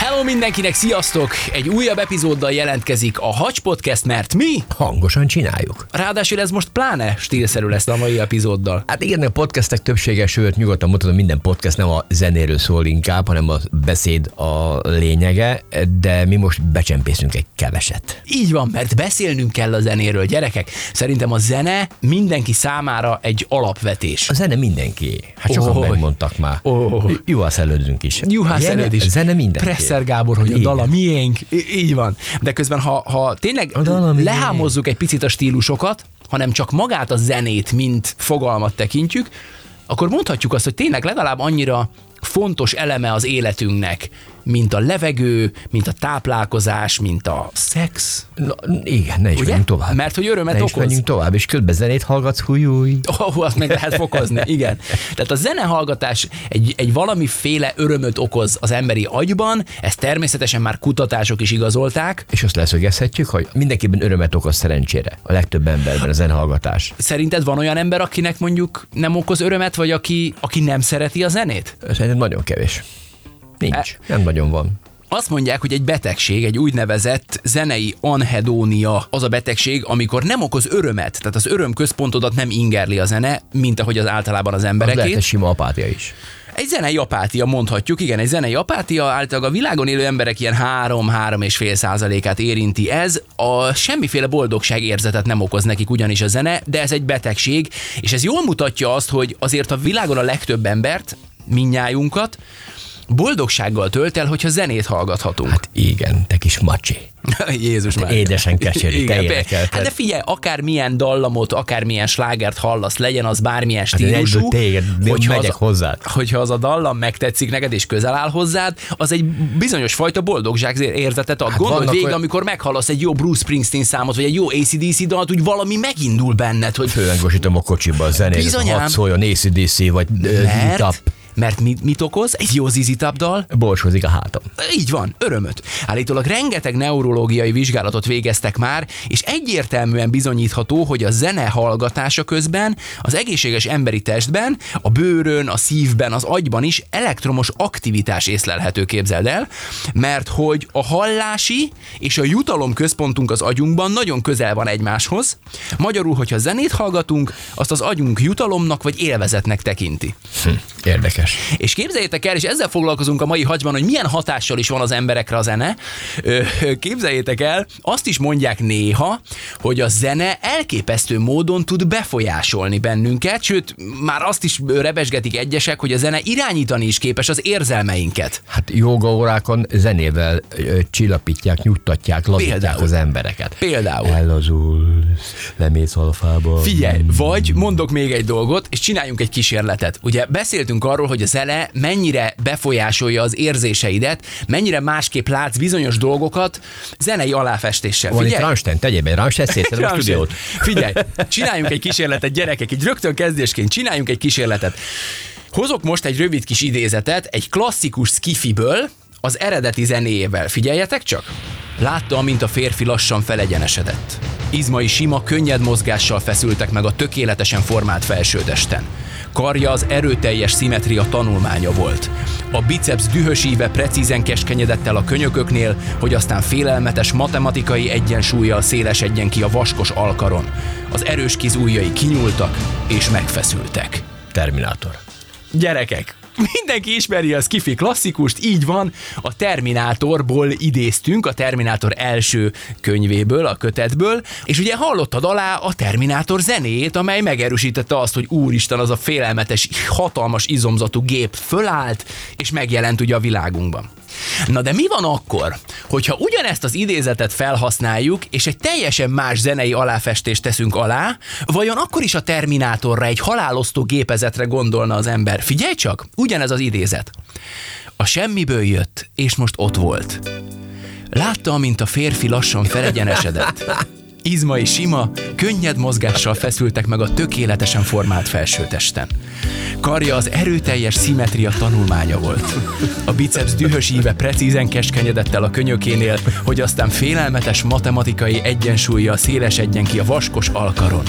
Hello mindenkinek, sziasztok! Egy újabb epizóddal jelentkezik a Hacs Podcast, mert mi? Hangosan csináljuk. Ráadásul ez most pláne stílszerű lesz a mai epizóddal. Hát igen, a podcastek többsége, sőt nyugodtan mondhatom, minden podcast nem a zenéről szól inkább, hanem a beszéd a lényege, de mi most becsempészünk egy keveset. Így van, mert beszélnünk kell a zenéről, gyerekek. Szerintem a zene mindenki számára egy alapvetés. A zene mindenki. Hát sokan Ó. megmondtak már. Ó. Juhász előzünk is. Juhász Zene- előd is. Zene mindenki. Presser Gábor, hogy a Igen. dala miénk. Így van. De közben, ha, ha tényleg A lehámozzuk egy picit a stílusokat, hanem csak magát a zenét, mint fogalmat tekintjük, akkor mondhatjuk azt, hogy tényleg legalább annyira fontos eleme az életünknek, mint a levegő, mint a táplálkozás, mint a szex. Na, igen, ne is Ugye? menjünk tovább. Mert hogy örömet ne okoz. menjünk tovább, és közben zenét hallgatsz, hújúj. Oh, azt meg lehet fokozni, igen. Tehát a zenehallgatás egy, egy valamiféle örömöt okoz az emberi agyban, ezt természetesen már kutatások is igazolták. És azt leszögezhetjük, hogy mindenkiben örömet okoz szerencsére. A legtöbb emberben a zenehallgatás. Szerinted van olyan ember, akinek mondjuk nem okoz örömet, vagy aki, aki nem szereti a zenét? Szerintem nagyon kevés. Nincs. E- Nem nagyon van. Azt mondják, hogy egy betegség, egy úgynevezett zenei anhedónia az a betegség, amikor nem okoz örömet, tehát az örömközpontodat nem ingerli a zene, mint ahogy az általában az Az lehet egy sima apátia is. Egy zenei apátia, mondhatjuk, igen, egy zenei apátia, általában a világon élő emberek ilyen 3-3,5 százalékát érinti ez, a semmiféle boldogság érzetet nem okoz nekik ugyanis a zene, de ez egy betegség, és ez jól mutatja azt, hogy azért a világon a legtöbb embert, minnyájunkat, boldogsággal tölt el, hogyha zenét hallgathatunk. Hát, Igen, te kis macsi. Jézus már. Édesen keserű, te énekelted. Hát de figyelj, akármilyen dallamot, akármilyen slágert hallasz, legyen az bármilyen Hát stílusú, egyből téged, hogyha megyek az, hozzád. hogyha az a dallam megtetszik neked és közel áll hozzád, az egy bizonyos fajta boldogság érzetet ad. Hát Gondolj végig, olyan- amikor meghallasz egy jó Bruce Springsteen számot, vagy egy jó ACDC dalt, úgy valami megindul benned, hogy Főengosítom a kocsiba a zenét, Bizonyám. hadd szóljon ACDC, vagy mert, Tap. Mert mit, mit okoz? Egy jó ZZ Top dal? Borsozik a hátam. Így van, örömöt. Állítólag rengeteg neurológiai vizsgálatot végeztek már, és egyértelműen bizonyítható, hogy a zene hallgatása közben az egészséges emberi testben, a bőrön, a szívben, az agyban is elektromos aktivitás észlelhető, képzeld el, mert hogy a hallási és a jutalom központunk az agyunkban nagyon közel van egymáshoz. Magyarul, hogyha zenét hallgatunk, azt az agyunk jutalomnak vagy élvezetnek tekinti. Hm, érdekes. És képzeljétek el, és ezzel foglalkozunk a mai hagyban, hogy milyen hatással is van az emberekre a zene. Képzeljétek el, azt is mondják néha, hogy a zene elképesztő módon tud befolyásolni bennünket, sőt, már azt is rebesgetik egyesek, hogy a zene irányítani is képes az érzelmeinket. Hát joga órákon zenével csillapítják, nyugtatják, lazítják Például. az embereket. Például. Ellazulsz, lemész alfába. Figyelj, vagy mondok még egy dolgot, és csináljunk egy kísérletet. Ugye beszéltünk arról, hogy a zene mennyire befolyásolja az érzéseidet, mennyire másképp látsz bizonyos dolgokat zenei aláfestéssel. Van itt Figyelj, Rammstein, tegyél be, Rammstein szétszedem a stúdiót. Figyelj, csináljunk egy kísérletet, gyerekek, egy rögtön kezdésként csináljunk egy kísérletet. Hozok most egy rövid kis idézetet egy klasszikus skifiből, az eredeti zenéjével. Figyeljetek csak! Látta, amint a férfi lassan felegyenesedett. Izmai sima, könnyed mozgással feszültek meg a tökéletesen formált felsőtesten. Karja az erőteljes szimetria tanulmánya volt. A biceps dühös íve precízen keskenyedett el a könyököknél, hogy aztán félelmetes matematikai egyensúlyjal szélesedjen ki a vaskos alkaron. Az erős kizújjai kinyúltak és megfeszültek. Terminátor. Gyerekek, mindenki ismeri a skifi klasszikust, így van, a Terminátorból idéztünk, a Terminátor első könyvéből, a kötetből, és ugye hallottad alá a Terminátor zenéjét, amely megerősítette azt, hogy úristen, az a félelmetes, hatalmas izomzatú gép fölállt, és megjelent ugye a világunkban. Na de mi van akkor, hogyha ugyanezt az idézetet felhasználjuk, és egy teljesen más zenei aláfestést teszünk alá, vajon akkor is a Terminátorra, egy halálosztó gépezetre gondolna az ember? Figyelj csak, ugyanez az idézet. A semmiből jött, és most ott volt. Látta, amint a férfi lassan felegyenesedett. Izmai sima, könnyed mozgással feszültek meg a tökéletesen formált felsőtesten. Karja az erőteljes szimetria tanulmánya volt. A biceps dühös íve precízen keskenyedett el a könyökénél, hogy aztán félelmetes matematikai egyensúlya szélesedjen ki a vaskos alkaron.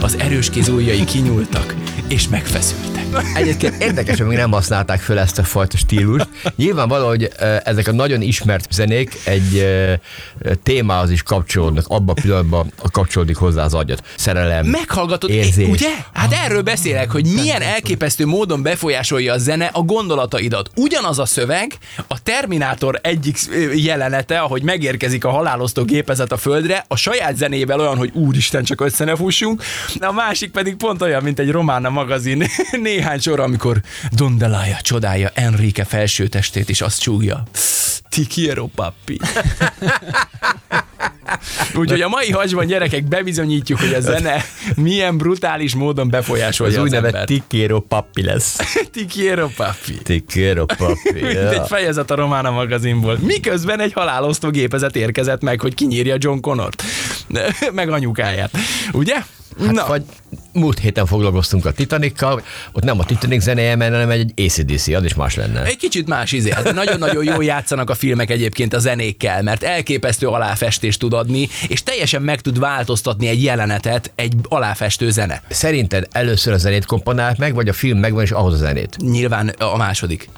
Az erős kézújjai kinyúltak, és megfeszültek. Egyébként érdekes, hogy még nem használták föl ezt a fajta stílust. Nyilvánvaló, hogy ö, ezek a nagyon ismert zenék egy témához is kapcsolódnak, abban a pillanatban kapcsolódik hozzá az agyat. Szerelem, Meghallgatod, érzés. ugye? Hát erről beszélek, hogy milyen elképesztő módon befolyásolja a zene a gondolataidat. Ugyanaz a szöveg, a Terminátor egyik jelenete, ahogy megérkezik a halálosztó gépezet a földre, a saját zenével olyan, hogy úristen, csak össze ne fussunk, a másik pedig pont olyan, mint egy romána magazin néhány sor, amikor Dondelája csodálja Enrique felsőtestét, és azt csúgja. Ti quiero, papi. Úgyhogy a mai hagyban gyerekek bebizonyítjuk, hogy a zene milyen brutális módon befolyásolja az az, úgynevezett tikéró pappi lesz. Ti quiero, papi. Tikéró pappi. Mint egy fejezet a Romána magazinból. Miközben egy halálosztó gépezet érkezett meg, hogy kinyírja John Connort. meg anyukáját. Ugye? Hát Na. vagy múlt héten foglalkoztunk a Titanikkal, ott nem a Titanic zenéje menne, hanem egy ACDC, az is más lenne. Egy kicsit más izé. Hát nagyon-nagyon jól játszanak a filmek egyébként a zenékkel, mert elképesztő aláfestést tud adni, és teljesen meg tud változtatni egy jelenetet egy aláfestő zene. Szerinted először a zenét komponált meg, vagy a film megvan, és ahhoz a zenét? Nyilván a második.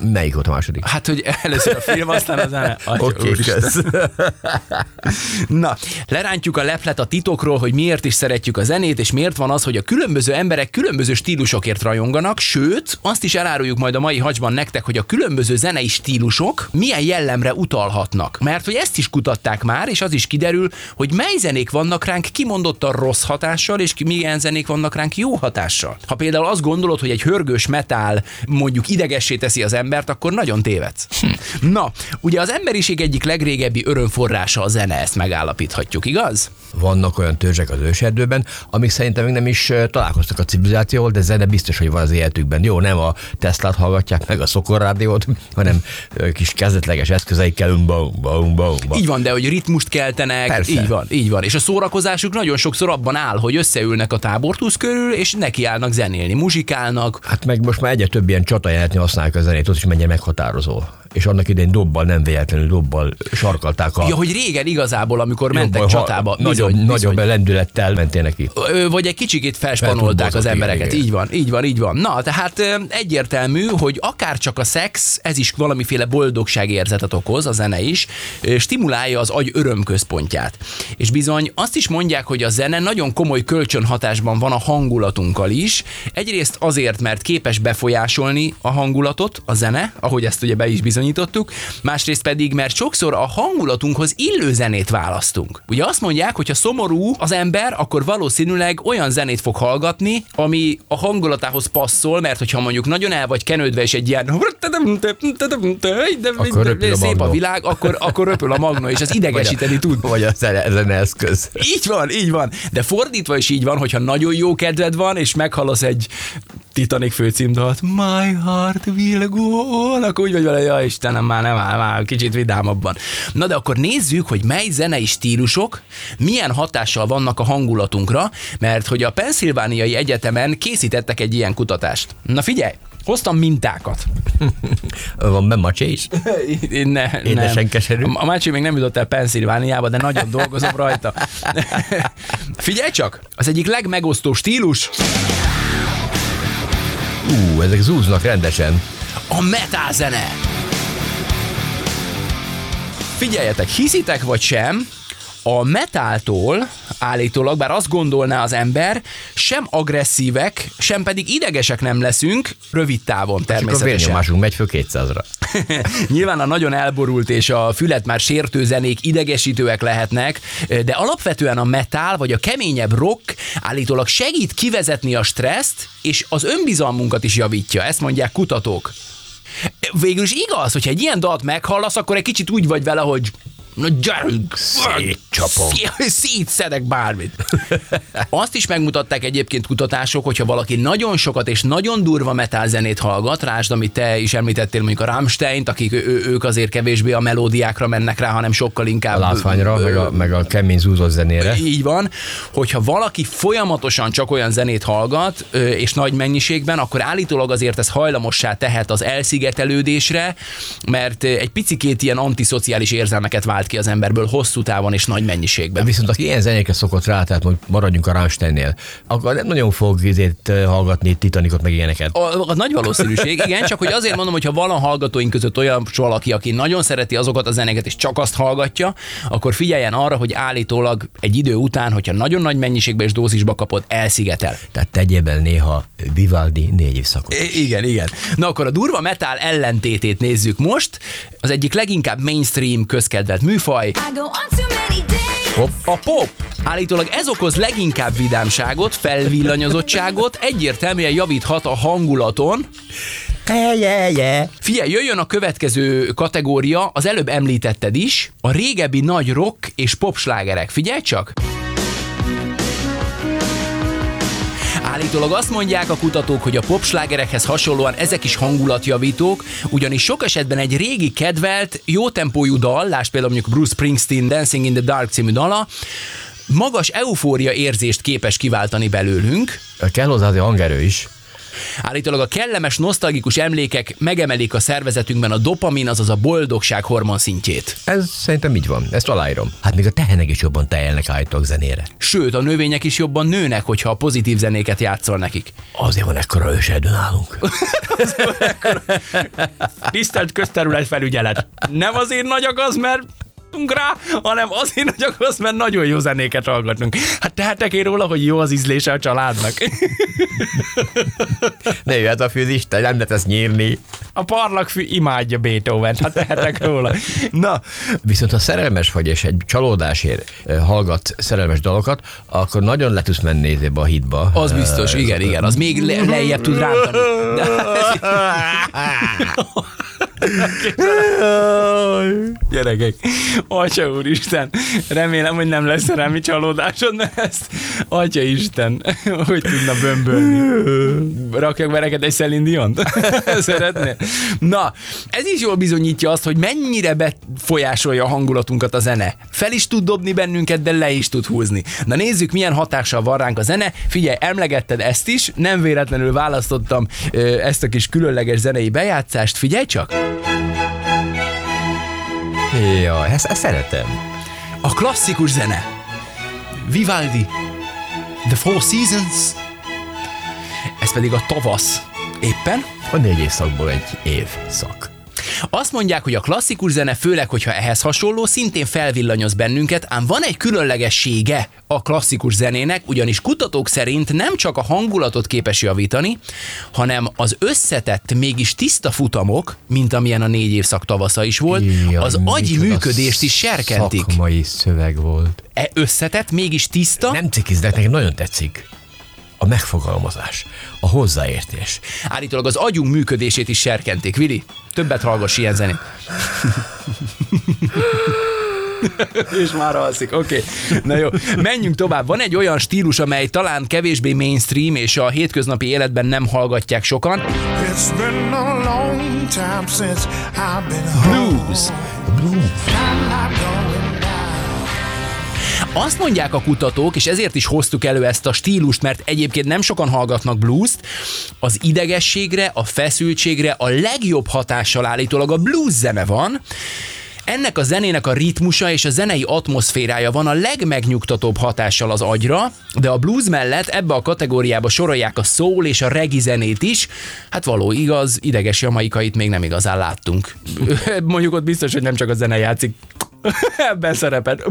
Melyik volt a második? Hát, hogy először a film, aztán a zene. Oké, kösz. Na, lerántjuk a leplet a titokról, hogy miért is szeretjük a zenét, és miért van az, hogy a különböző emberek különböző stílusokért rajonganak, sőt, azt is eláruljuk majd a mai hacsban nektek, hogy a különböző zenei stílusok milyen jellemre utalhatnak. Mert hogy ezt is kutatták már, és az is kiderül, hogy mely zenék vannak ránk kimondottan rossz hatással, és milyen zenék vannak ránk jó hatással. Ha például azt gondolod, hogy egy hörgős metál mondjuk idegessé teszi az embert, akkor nagyon tévedsz. Hm. Na, ugye az emberiség egyik legrégebbi örömforrása a zene, ezt megállapíthatjuk, igaz? Vannak olyan törzsek az őserdőben, amik szerintem még nem is találkoztak a civilizációval, de zene biztos, hogy van az életükben. Jó, nem a Teslát hallgatják meg a szokorrádiót, hanem kis kezdetleges eszközeikkel bum, bum, bum, bum. Így van, de hogy ritmust keltenek, Persze. így van, így van. És a szórakozásuk nagyon sokszor abban áll, hogy összeülnek a tábortúz körül, és nekiállnak zenélni, muzsikálnak. Hát meg most már egyre több ilyen csatajelentni használják a zenét, ott is mennyire meghatározó. És annak idején dobbal, nem véletlenül dobbal sarkalták a Ja, hogy régen igazából, amikor mentek jobban, ha- csatába, Nagyobb, bizony, nagyobb bizony. lendülettel mentél neki. Vagy egy kicsikét felspanolták az embereket. igen, Így van, így van, így van. Na, tehát egyértelmű, hogy akár csak a szex, ez is valamiféle boldogságérzetet okoz, a zene is, stimulálja az agy örömközpontját. És bizony azt is mondják, hogy a zene nagyon komoly kölcsönhatásban van a hangulatunkkal is. Egyrészt azért, mert képes befolyásolni a hangulatot, a zene, ahogy ezt ugye be is bizonyítottuk, másrészt pedig, mert sokszor a hangulatunkhoz illő zenét választunk. Ugye azt mondják, hogy ha szomorú az ember, akkor valószínűleg olyan zenét fog hallgatni, ami a hangulatához passzol, mert hogyha mondjuk nagyon el vagy kenődve, és egy ilyen Akkor röpül a szép a világ, akkor, akkor röpül a magnó, és az idegesíteni tud. Vagy a zene, zene eszköz. Így van, így van. De fordítva is így van, hogyha nagyon jó kedved van, és meghallasz egy Titanic főcímdalt, My heart will go on, akkor úgy vagy vele, ja Istenem, már nem áll, már kicsit vidámabban. Na de akkor nézzük, hogy mely zenei stílusok milyen hatással vannak a hangulatunkra, mert hogy a Pennsylvániai Egyetemen készítettek egy ilyen kutatást. Na figyelj, hoztam mintákat. Van benne macsé is? Ne, Édesen nem. keserű. A, Mácsi még nem jutott el Pennsylvániába, de nagyon dolgozom rajta. Figyelj csak, az egyik legmegosztó stílus Ú, ezek zúznak rendesen. a metal zene. Figyeljetek, hiszitek vagy sem, a metáltól állítólag, bár azt gondolná az ember, sem agresszívek, sem pedig idegesek nem leszünk, rövid távon Csak a természetesen. vérnyomásunk megy föl 200-ra. Nyilván a nagyon elborult és a fület már sértő zenék idegesítőek lehetnek, de alapvetően a metal vagy a keményebb rock állítólag segít kivezetni a stresszt, és az önbizalmunkat is javítja, ezt mondják kutatók. Végül is igaz, hogyha egy ilyen dalt meghallasz, akkor egy kicsit úgy vagy vele, hogy Na gyerünk! Szétcsapom. Szé- Szétszedek bármit. Azt is megmutatták egyébként kutatások, hogyha valaki nagyon sokat és nagyon durva metal zenét hallgat, rásd, amit te is említettél, mondjuk a Rammstein, akik ő, ők azért kevésbé a melódiákra mennek rá, hanem sokkal inkább... A látványra, meg a, meg a kemény zúzott zenére. Így van, hogyha valaki folyamatosan csak olyan zenét hallgat, ö, és nagy mennyiségben, akkor állítólag azért ez hajlamossá tehet az elszigetelődésre, mert ö, egy picikét ilyen antiszociális érzelmeket vált ki az emberből hosszú távon és nagy mennyiségben. Viszont aki ilyen zenékre szokott rá, tehát mondjuk maradjunk a Rammsteinnél, akkor nem nagyon fog izét hallgatni Titanicot, meg ilyeneket. A, a nagy valószínűség, igen, csak hogy azért mondom, hogy ha van a hallgatóink között olyan valaki, aki nagyon szereti azokat a zenéket, és csak azt hallgatja, akkor figyeljen arra, hogy állítólag egy idő után, hogyha nagyon nagy mennyiségben és dózisba kapod, elszigetel. Tehát tegyél néha Vivaldi négy évszakot. I- Igen, igen. Na akkor a durva metal ellentétét nézzük most. Az egyik leginkább mainstream közkedvelt műfaj, days. a pop. Állítólag ez okoz leginkább vidámságot, felvillanyozottságot, egyértelműen javíthat a hangulaton. Ejeje. Figyelj, jöjjön a következő kategória, az előbb említetted is, a régebbi nagy rock és pop slágerek. Figyelj csak! Állítólag azt mondják a kutatók, hogy a popslágerekhez hasonlóan ezek is hangulatjavítók, ugyanis sok esetben egy régi kedvelt, jó tempójú dal, lásd például mondjuk Bruce Springsteen Dancing in the Dark című dala, magas eufória érzést képes kiváltani belőlünk, Kell hozzá azért hangerő is. Állítólag a kellemes, nosztalgikus emlékek megemelik a szervezetünkben a dopamin, azaz a boldogság hormon szintjét. Ez szerintem így van. Ezt aláírom. Hát még a tehenek is jobban tejelnek állítólag zenére. Sőt, a növények is jobban nőnek, hogyha a pozitív zenéket játszol nekik. Azért van ekkora őserdő nálunk. Tisztelt közterület felügyelet. Nem azért nagy a gaz, mert rá, hanem azért nagy a gaz, mert nagyon jó zenéket hallgatunk. Hát tehetek én róla, hogy jó az ízlése a családnak. Ne jöhet a fűzis, te nem lehet ezt nyírni. A parlagfű imádja Beethoven, hát tehetek róla. Na, Viszont ha szerelmes vagy, és egy csalódásért eh, hallgat szerelmes dalokat, akkor nagyon le tudsz menni a hitba. az biztos, igen, igen, az még le- lejjebb tud rántani. De Gyerekek, Atya úristen, remélem, hogy nem lesz szerelmi csalódásod, mert ezt, Atya Isten, hogy tudna bömbölni. Rakjak be neked egy Celine Dion-t? Szeretnél? Na, ez is jól bizonyítja azt, hogy mennyire befolyásolja a hangulatunkat a zene. Fel is tud dobni bennünket, de le is tud húzni. Na nézzük, milyen hatással van ránk a zene. Figyelj, emlegetted ezt is, nem véletlenül választottam ezt a kis különleges zenei bejátszást. Figyelj csak! Ja, ezt, ezt szeretem. A klasszikus zene. Vivaldi. The Four Seasons. Ez pedig a tavasz. Éppen. A négy évszakból egy év szak. Azt mondják, hogy a klasszikus zene, főleg, hogyha ehhez hasonló, szintén felvillanyoz bennünket, ám van egy különlegessége a klasszikus zenének, ugyanis kutatók szerint nem csak a hangulatot képes javítani, hanem az összetett, mégis tiszta futamok, mint amilyen a négy évszak tavasza is volt, Ja, az agyi működést is serkentik. Szakmai szöveg volt. E összetett, mégis tiszta, Nem cikizlek, nekem nagyon tetszik. A megfogalmazás, a hozzáértés. Állítólag az agyunk működését is serkenték. Vili, többet hallgass ilyen zenét. És már alszik, oké. Okay. Na jó, menjünk tovább. Van egy olyan stílus, amely talán kevésbé mainstream, és a hétköznapi életben nem hallgatják sokan. It's been Azt mondják a kutatók, és ezért is hoztuk elő ezt a stílust, mert egyébként nem sokan hallgatnak blues-t, az idegességre, a feszültségre a legjobb hatással állítólag a blues zene van, ennek a zenének a ritmusa és a zenei atmoszférája van a legmegnyugtatóbb hatással az agyra, de a blues mellett ebbe a kategóriába sorolják a soul és a reggae zenét is. Hát való igaz, ideges jamaikait még nem igazán láttunk. Mondjuk ott biztos, hogy nem csak a zene játszik. Ebben szerepet.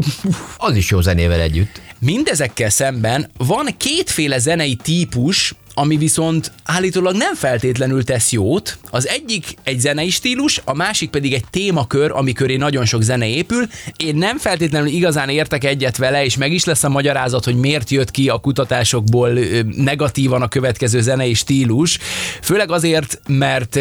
Az is jó zenével együtt. Mindezekkel szemben van kétféle zenei típus, ami viszont állítólag nem feltétlenül tesz jót. Az egyik egy zenei stílus, a másik pedig egy témakör, ami köré nagyon sok zene épül. Én nem feltétlenül igazán értek egyet vele, és meg is lesz a magyarázat, hogy miért jött ki a kutatásokból negatívan a következő zenei stílus. Főleg azért, mert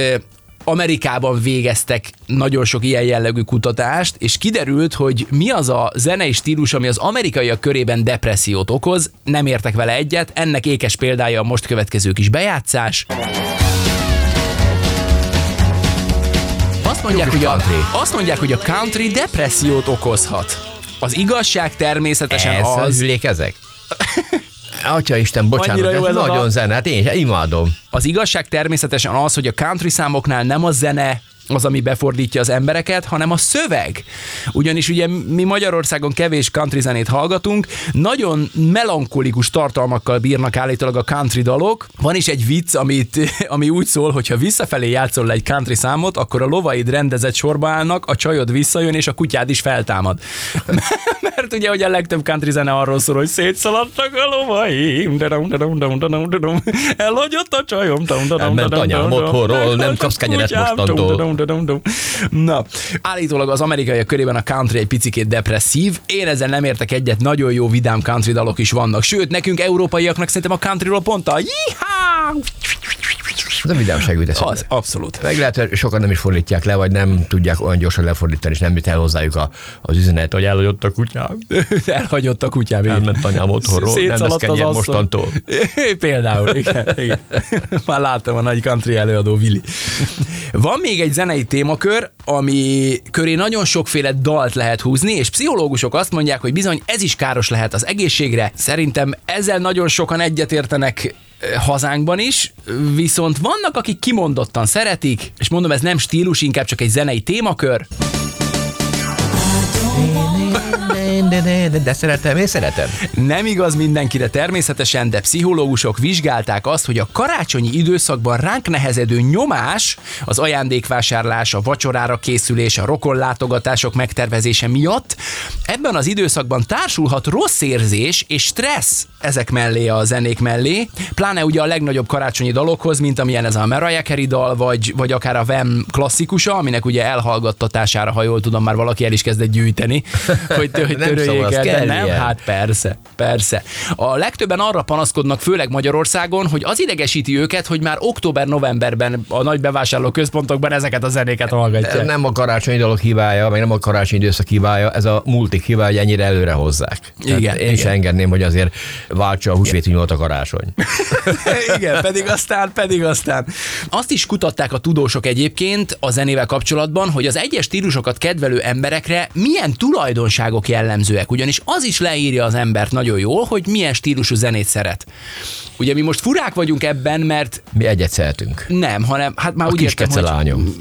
Amerikában végeztek nagyon sok ilyen jellegű kutatást, és kiderült, hogy mi az a zenei stílus, ami az amerikaiak körében depressziót okoz, nem értek vele egyet, ennek ékes példája a most következő kis bejátszás. Azt mondják, hogy a, country. azt mondják, hogy a country depressziót okozhat. Az igazság természetesen Ez az, ezek? Atya Isten, bocsánat, Annyira jó ez ez a nagyon dal. zene, hát én is imádom. Az igazság természetesen az, hogy a country számoknál nem a zene az, ami befordítja az embereket, hanem a szöveg. Ugyanis ugye mi Magyarországon kevés country zenét hallgatunk, nagyon melankolikus tartalmakkal bírnak állítólag a country dalok. Van is egy vicc, amit, ami úgy szól, hogy ha visszafelé játszol le egy country számot, akkor a lovaid rendezett sorba állnak, a csajod visszajön, és a kutyád is feltámad. Mert ugye, hogy a legtöbb country zene arról szól, hogy szétszaladtak a lovaim, elhagyott a csajom, dadum, anyám otthonról, nem kapsz kenyeret mostantól. Na, állítólag az amerikaiak körében a country egy picikét depresszív. Én ezzel nem értek egyet, nagyon jó vidám country dalok is vannak. Sőt, nekünk európaiaknak szerintem a countryról pont a Jihá! Ez a vidámság jut eszembe. Az, abszolút. Meg lehet, hogy sokan nem is fordítják le, vagy nem tudják olyan gyorsan lefordítani, és nem jut el hozzájuk a, az üzenet, hogy elhagyott a kutyám. Elhagyott a kutyám. Elment anyám otthonról, nem lesz kenyér mostantól. Például, igen, igen. Már láttam a nagy country előadó Vili. Van még egy zenei témakör, ami köré nagyon sokféle dalt lehet húzni, és pszichológusok azt mondják, hogy bizony ez is káros lehet az egészségre. Szerintem ezzel nagyon sokan egyetértenek hazánkban is, viszont vannak, akik kimondottan szeretik, és mondom, ez nem stílus, inkább csak egy zenei témakör. De, de, de, de szeretem, én szeretem. Nem igaz mindenkire természetesen, de pszichológusok vizsgálták azt, hogy a karácsonyi időszakban ránk nehezedő nyomás, az ajándékvásárlás, a vacsorára készülés, a rokonlátogatások megtervezése miatt ebben az időszakban társulhat rossz érzés és stressz ezek mellé a zenék mellé, pláne ugye a legnagyobb karácsonyi dalokhoz, mint amilyen ez a Mariah Carey dal, vagy, vagy akár a Vem klasszikusa, aminek ugye elhallgattatására, ha jól tudom, már valaki el is kezdett gyűjteni, hogy, hogy Nem töröljék szabad, el, nem, ilyen. hát persze, persze. A legtöbben arra panaszkodnak, főleg Magyarországon, hogy az idegesíti őket, hogy már október-novemberben a nagy bevásárló központokban ezeket a zenéket hallgatják. nem a karácsonyi dolog hibája, meg nem a karácsonyi időszak hibája, ez a multik hibája, hogy ennyire előre hozzák. Tehát Igen, Én is igen. engedném, hogy azért váltsa a húsvéti nyolc a karácsony. Igen, pedig aztán, pedig aztán. Azt is kutatták a tudósok egyébként a zenével kapcsolatban, hogy az egyes stílusokat kedvelő emberekre milyen tulajdonságok jellemzőek. Ugyanis az is leírja az embert nagyon jól, hogy milyen stílusú zenét szeret. Ugye mi most furák vagyunk ebben, mert Mi egyet szeretünk. nem, hanem hát már A úgy értem, hogy... lányom.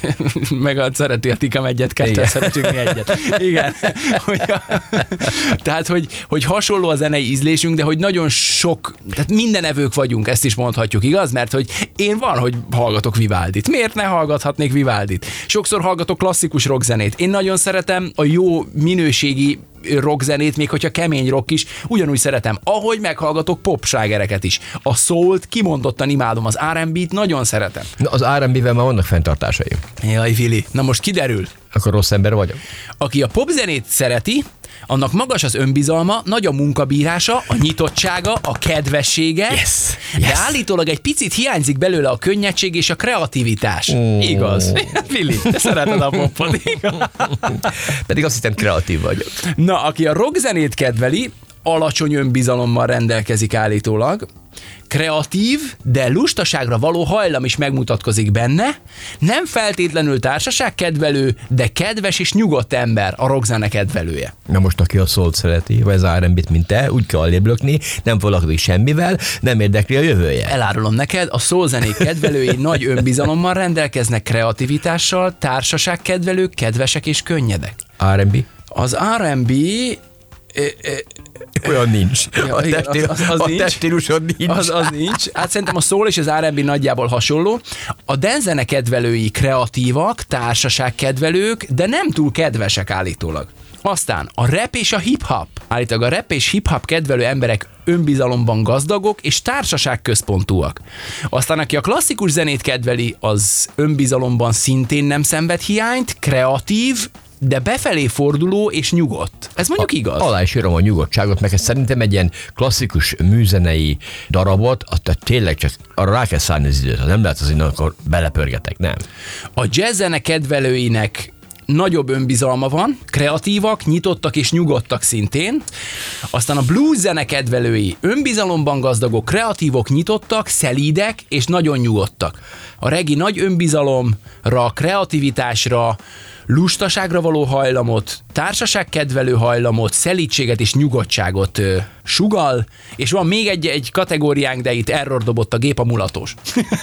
meg a szereti a tikam egyet, kettőt szeretünk mi egyet. Igen. Tehát, hogy, hogy hasonló a zenei ízlésünk, de hogy nagyon sok, tehát minden evők vagyunk, ezt is mondhatjuk, igaz? Mert hogy én van, hogy hallgatok Vivaldit. Miért ne hallgathatnék Vivaldit? Sokszor hallgatok klasszikus rockzenét. Én nagyon szeretem a jó minőségi rockzenét, még hogyha kemény rock is, ugyanúgy szeretem, ahogy meghallgatok popslágereket is. A soul kimondottan imádom, az R&B-t nagyon szeretem. Na, az R&B-vel már vannak fenntartásaim. Jaj, Vili, na most kiderül, Akkor rossz ember vagyok. aki a popzenét szereti, annak magas az önbizalma, nagy a munkabírása, a nyitottsága, a kedvessége, Yes, de yes. állítólag egy picit hiányzik belőle a könnyedség és a kreativitás. Igaz. Vili, te szereted a popot, igaz? Pedig azt hiszem kreatív vagyok. Na, aki a rockzenét kedveli, alacsony önbizalommal rendelkezik állítólag, kreatív, de lustaságra való hajlam is megmutatkozik benne, nem feltétlenül társaságkedvelő, de kedves és nyugodt ember a rockzene kedvelője. Na most, aki a szólt szereti, vagy az R&B-t, mint te, úgy kell allébb lökni, nem foglalkozik semmivel, nem érdekli a jövője. Elárulom neked, a szózenék kedvelői nagy önbizalommal rendelkeznek kreativitással, társaságkedvelők, kedvesek és könnyedek. R&B? Az R&B Olyan nincs. Ja, a igen, az- az- az a nincs. testílusod nincs. Az, az nincs. Hát szerintem a szól és az R&B nagyjából hasonló. A denzene kedvelői kreatívak, társaság kedvelők, de nem túl kedvesek állítólag. Aztán a rap és a hip-hop. Állítólag a rap és hip-hop kedvelő emberek önbizalomban gazdagok és társaság központúak. Aztán aki a klasszikus zenét kedveli, az önbizalomban szintén nem szenved hiányt, kreatív, de befelé forduló és nyugodt. Ez mondjuk igaz. Alá is írom a nyugodtságot, meg ez szerintem egy ilyen klasszikus műzenei darabot, azt tényleg csak arra rá kell szállni az időt. Ha nem lehet az innen, akkor belepörgetek, nem. A jazzzene kedvelőinek nagyobb önbizalma van, kreatívak, nyitottak és nyugodtak szintén. Aztán a blues zene kedvelői önbizalomban gazdagok, kreatívok, nyitottak, szelídek és nagyon nyugodtak. A regi nagy önbizalomra, kreativitásra, lustaságra való hajlamot, társaság kedvelő hajlamot, szelítséget és nyugodtságot ö, sugal, és van még egy, egy kategóriánk, de itt error dobott a gép a mulatos.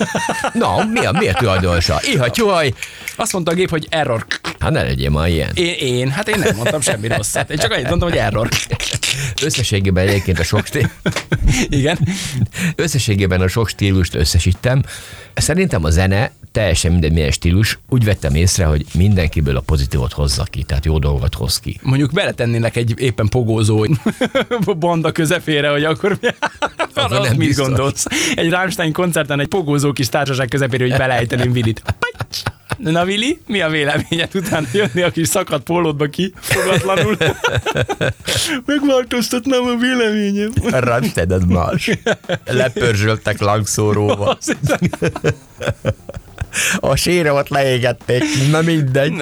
Na, mi a, miért tulajdonosa? Iha, tyúhaj! Azt mondta a gép, hogy error. Hát ne legyél ma ilyen. Én, én, hát én nem mondtam semmi rosszat. Én csak annyit mondtam, hogy error. Összességében egyébként a sok stíl... Igen. Összességében a sok stílust összesítem. Szerintem a zene teljesen mindegy milyen stílus. Úgy vettem észre, hogy mindenkiből a pozitívot hozza ki, tehát jó dolgot hoz ki. Mondjuk beletennének egy éppen pogózó banda közepére, hogy akkor mi... Arra nem nem mit biztos. gondolsz? Egy Rammstein koncerten egy pogózó kis társaság közepére, hogy belejteném Vilit. Na Vili, mi a véleményed utána jönni a kis szakadt pólódba ki, fogatlanul? Megváltoztatnám a véleményem. Randted az más. Lepörzsöltek langszóróval. A séremat leégették. Na mindegy.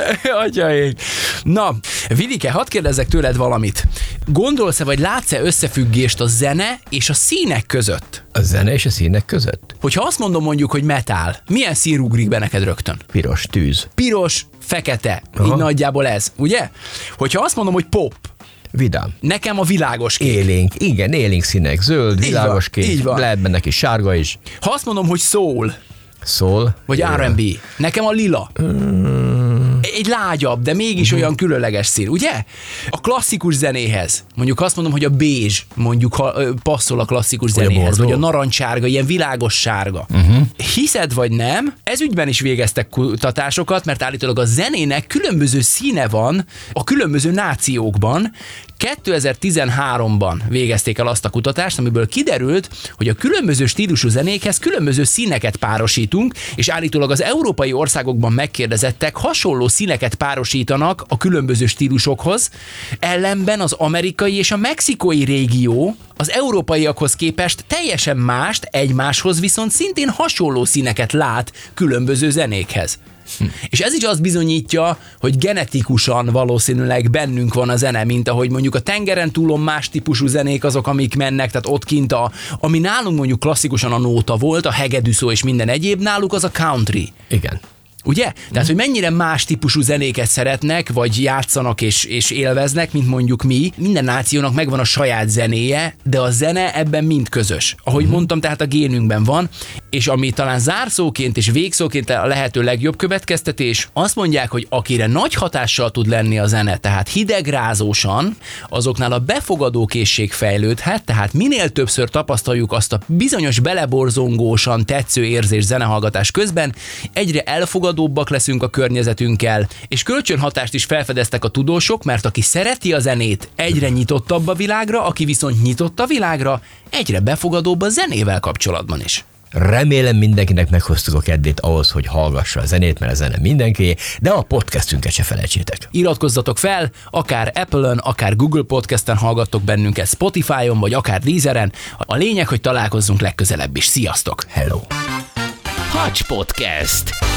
Atyaik. Na, Vidike, hadd kérdezzek tőled valamit. Gondolsz-e, vagy látsz-e összefüggést a zene és a színek között? A zene és a színek között? Hogyha azt mondom mondjuk, hogy metál, milyen szín ugrik be neked rögtön? Piros tűz. Piros, fekete, Aha. így nagyjából ez, ugye? Hogyha azt mondom, hogy pop, Vidám. nekem a világos kék. Élénk, igen, élénk színek, zöld, Így van, világos kék, így van. lehet benne kis sárga is, Ha azt mondom, hogy soul, szól. vagy R&B, nekem a lila. Egy lágyabb, de mégis olyan különleges szín, ugye? A klasszikus zenéhez, mondjuk azt mondom, hogy a bézs mondjuk ha, passzol a klasszikus Vagy a zenéhez, vagy a bordó. narancssárga, ilyen világos sárga. Uh-huh. Hiszed vagy nem, ez ügyben is végeztek kutatásokat, mert állítólag a zenének különböző színe van a különböző nációkban. 2013-ban végezték el azt a kutatást, amiből kiderült, hogy a különböző stílusú zenékhez különböző színeket párosítunk, és állítólag az európai országokban megkérdezettek hasonló színeket párosítanak a különböző stílusokhoz, ellenben az amerikai és a mexikói régió az európaiakhoz képest teljesen mást, egymáshoz viszont szintén hasonló színeket lát különböző zenékhez. Hm. És ez is azt bizonyítja, hogy genetikusan valószínűleg bennünk van a zene, mint ahogy mondjuk a tengeren túlon más típusú zenék azok, amik mennek, tehát ott kint a, ami nálunk mondjuk klasszikusan a nóta volt, a hegedűszó és minden egyéb, náluk az a country. Igen. Ugye? Tehát, hogy mennyire más típusú zenéket szeretnek, vagy játszanak és, és élveznek, mint mondjuk mi. Minden nációnak megvan a saját zenéje, de a zene ebben mind közös. Ahogy uh-huh. mondtam, tehát a génünkben van, és ami talán zárszóként és végszóként a lehető legjobb következtetés, azt mondják, hogy akire nagy hatással tud lenni a zene, tehát hidegrázósan, azoknál a befogadó készség fejlődhet, tehát minél többször tapasztaljuk azt a bizonyos beleborzongósan tetsző érzés zenehallgatás közben, egyre elfogadóbbak leszünk a környezetünkkel, és kölcsönhatást is felfedeztek a tudósok, mert aki szereti a zenét, egyre nyitottabb a világra, aki viszont nyitott a világra, egyre befogadóbb a zenével kapcsolatban is. Remélem mindenkinek meghoztuk a kedvét ahhoz, hogy hallgassa a zenét, mert a zene mindenki, de a podcastünket se felejtsétek. Iratkozzatok fel, akár Apple-ön, akár Google Podcast-en hallgattok bennünket, Spotify-on, vagy akár Deezeren. A lényeg, hogy találkozzunk legközelebb is. Sziasztok! Hello! Hacs Podcast.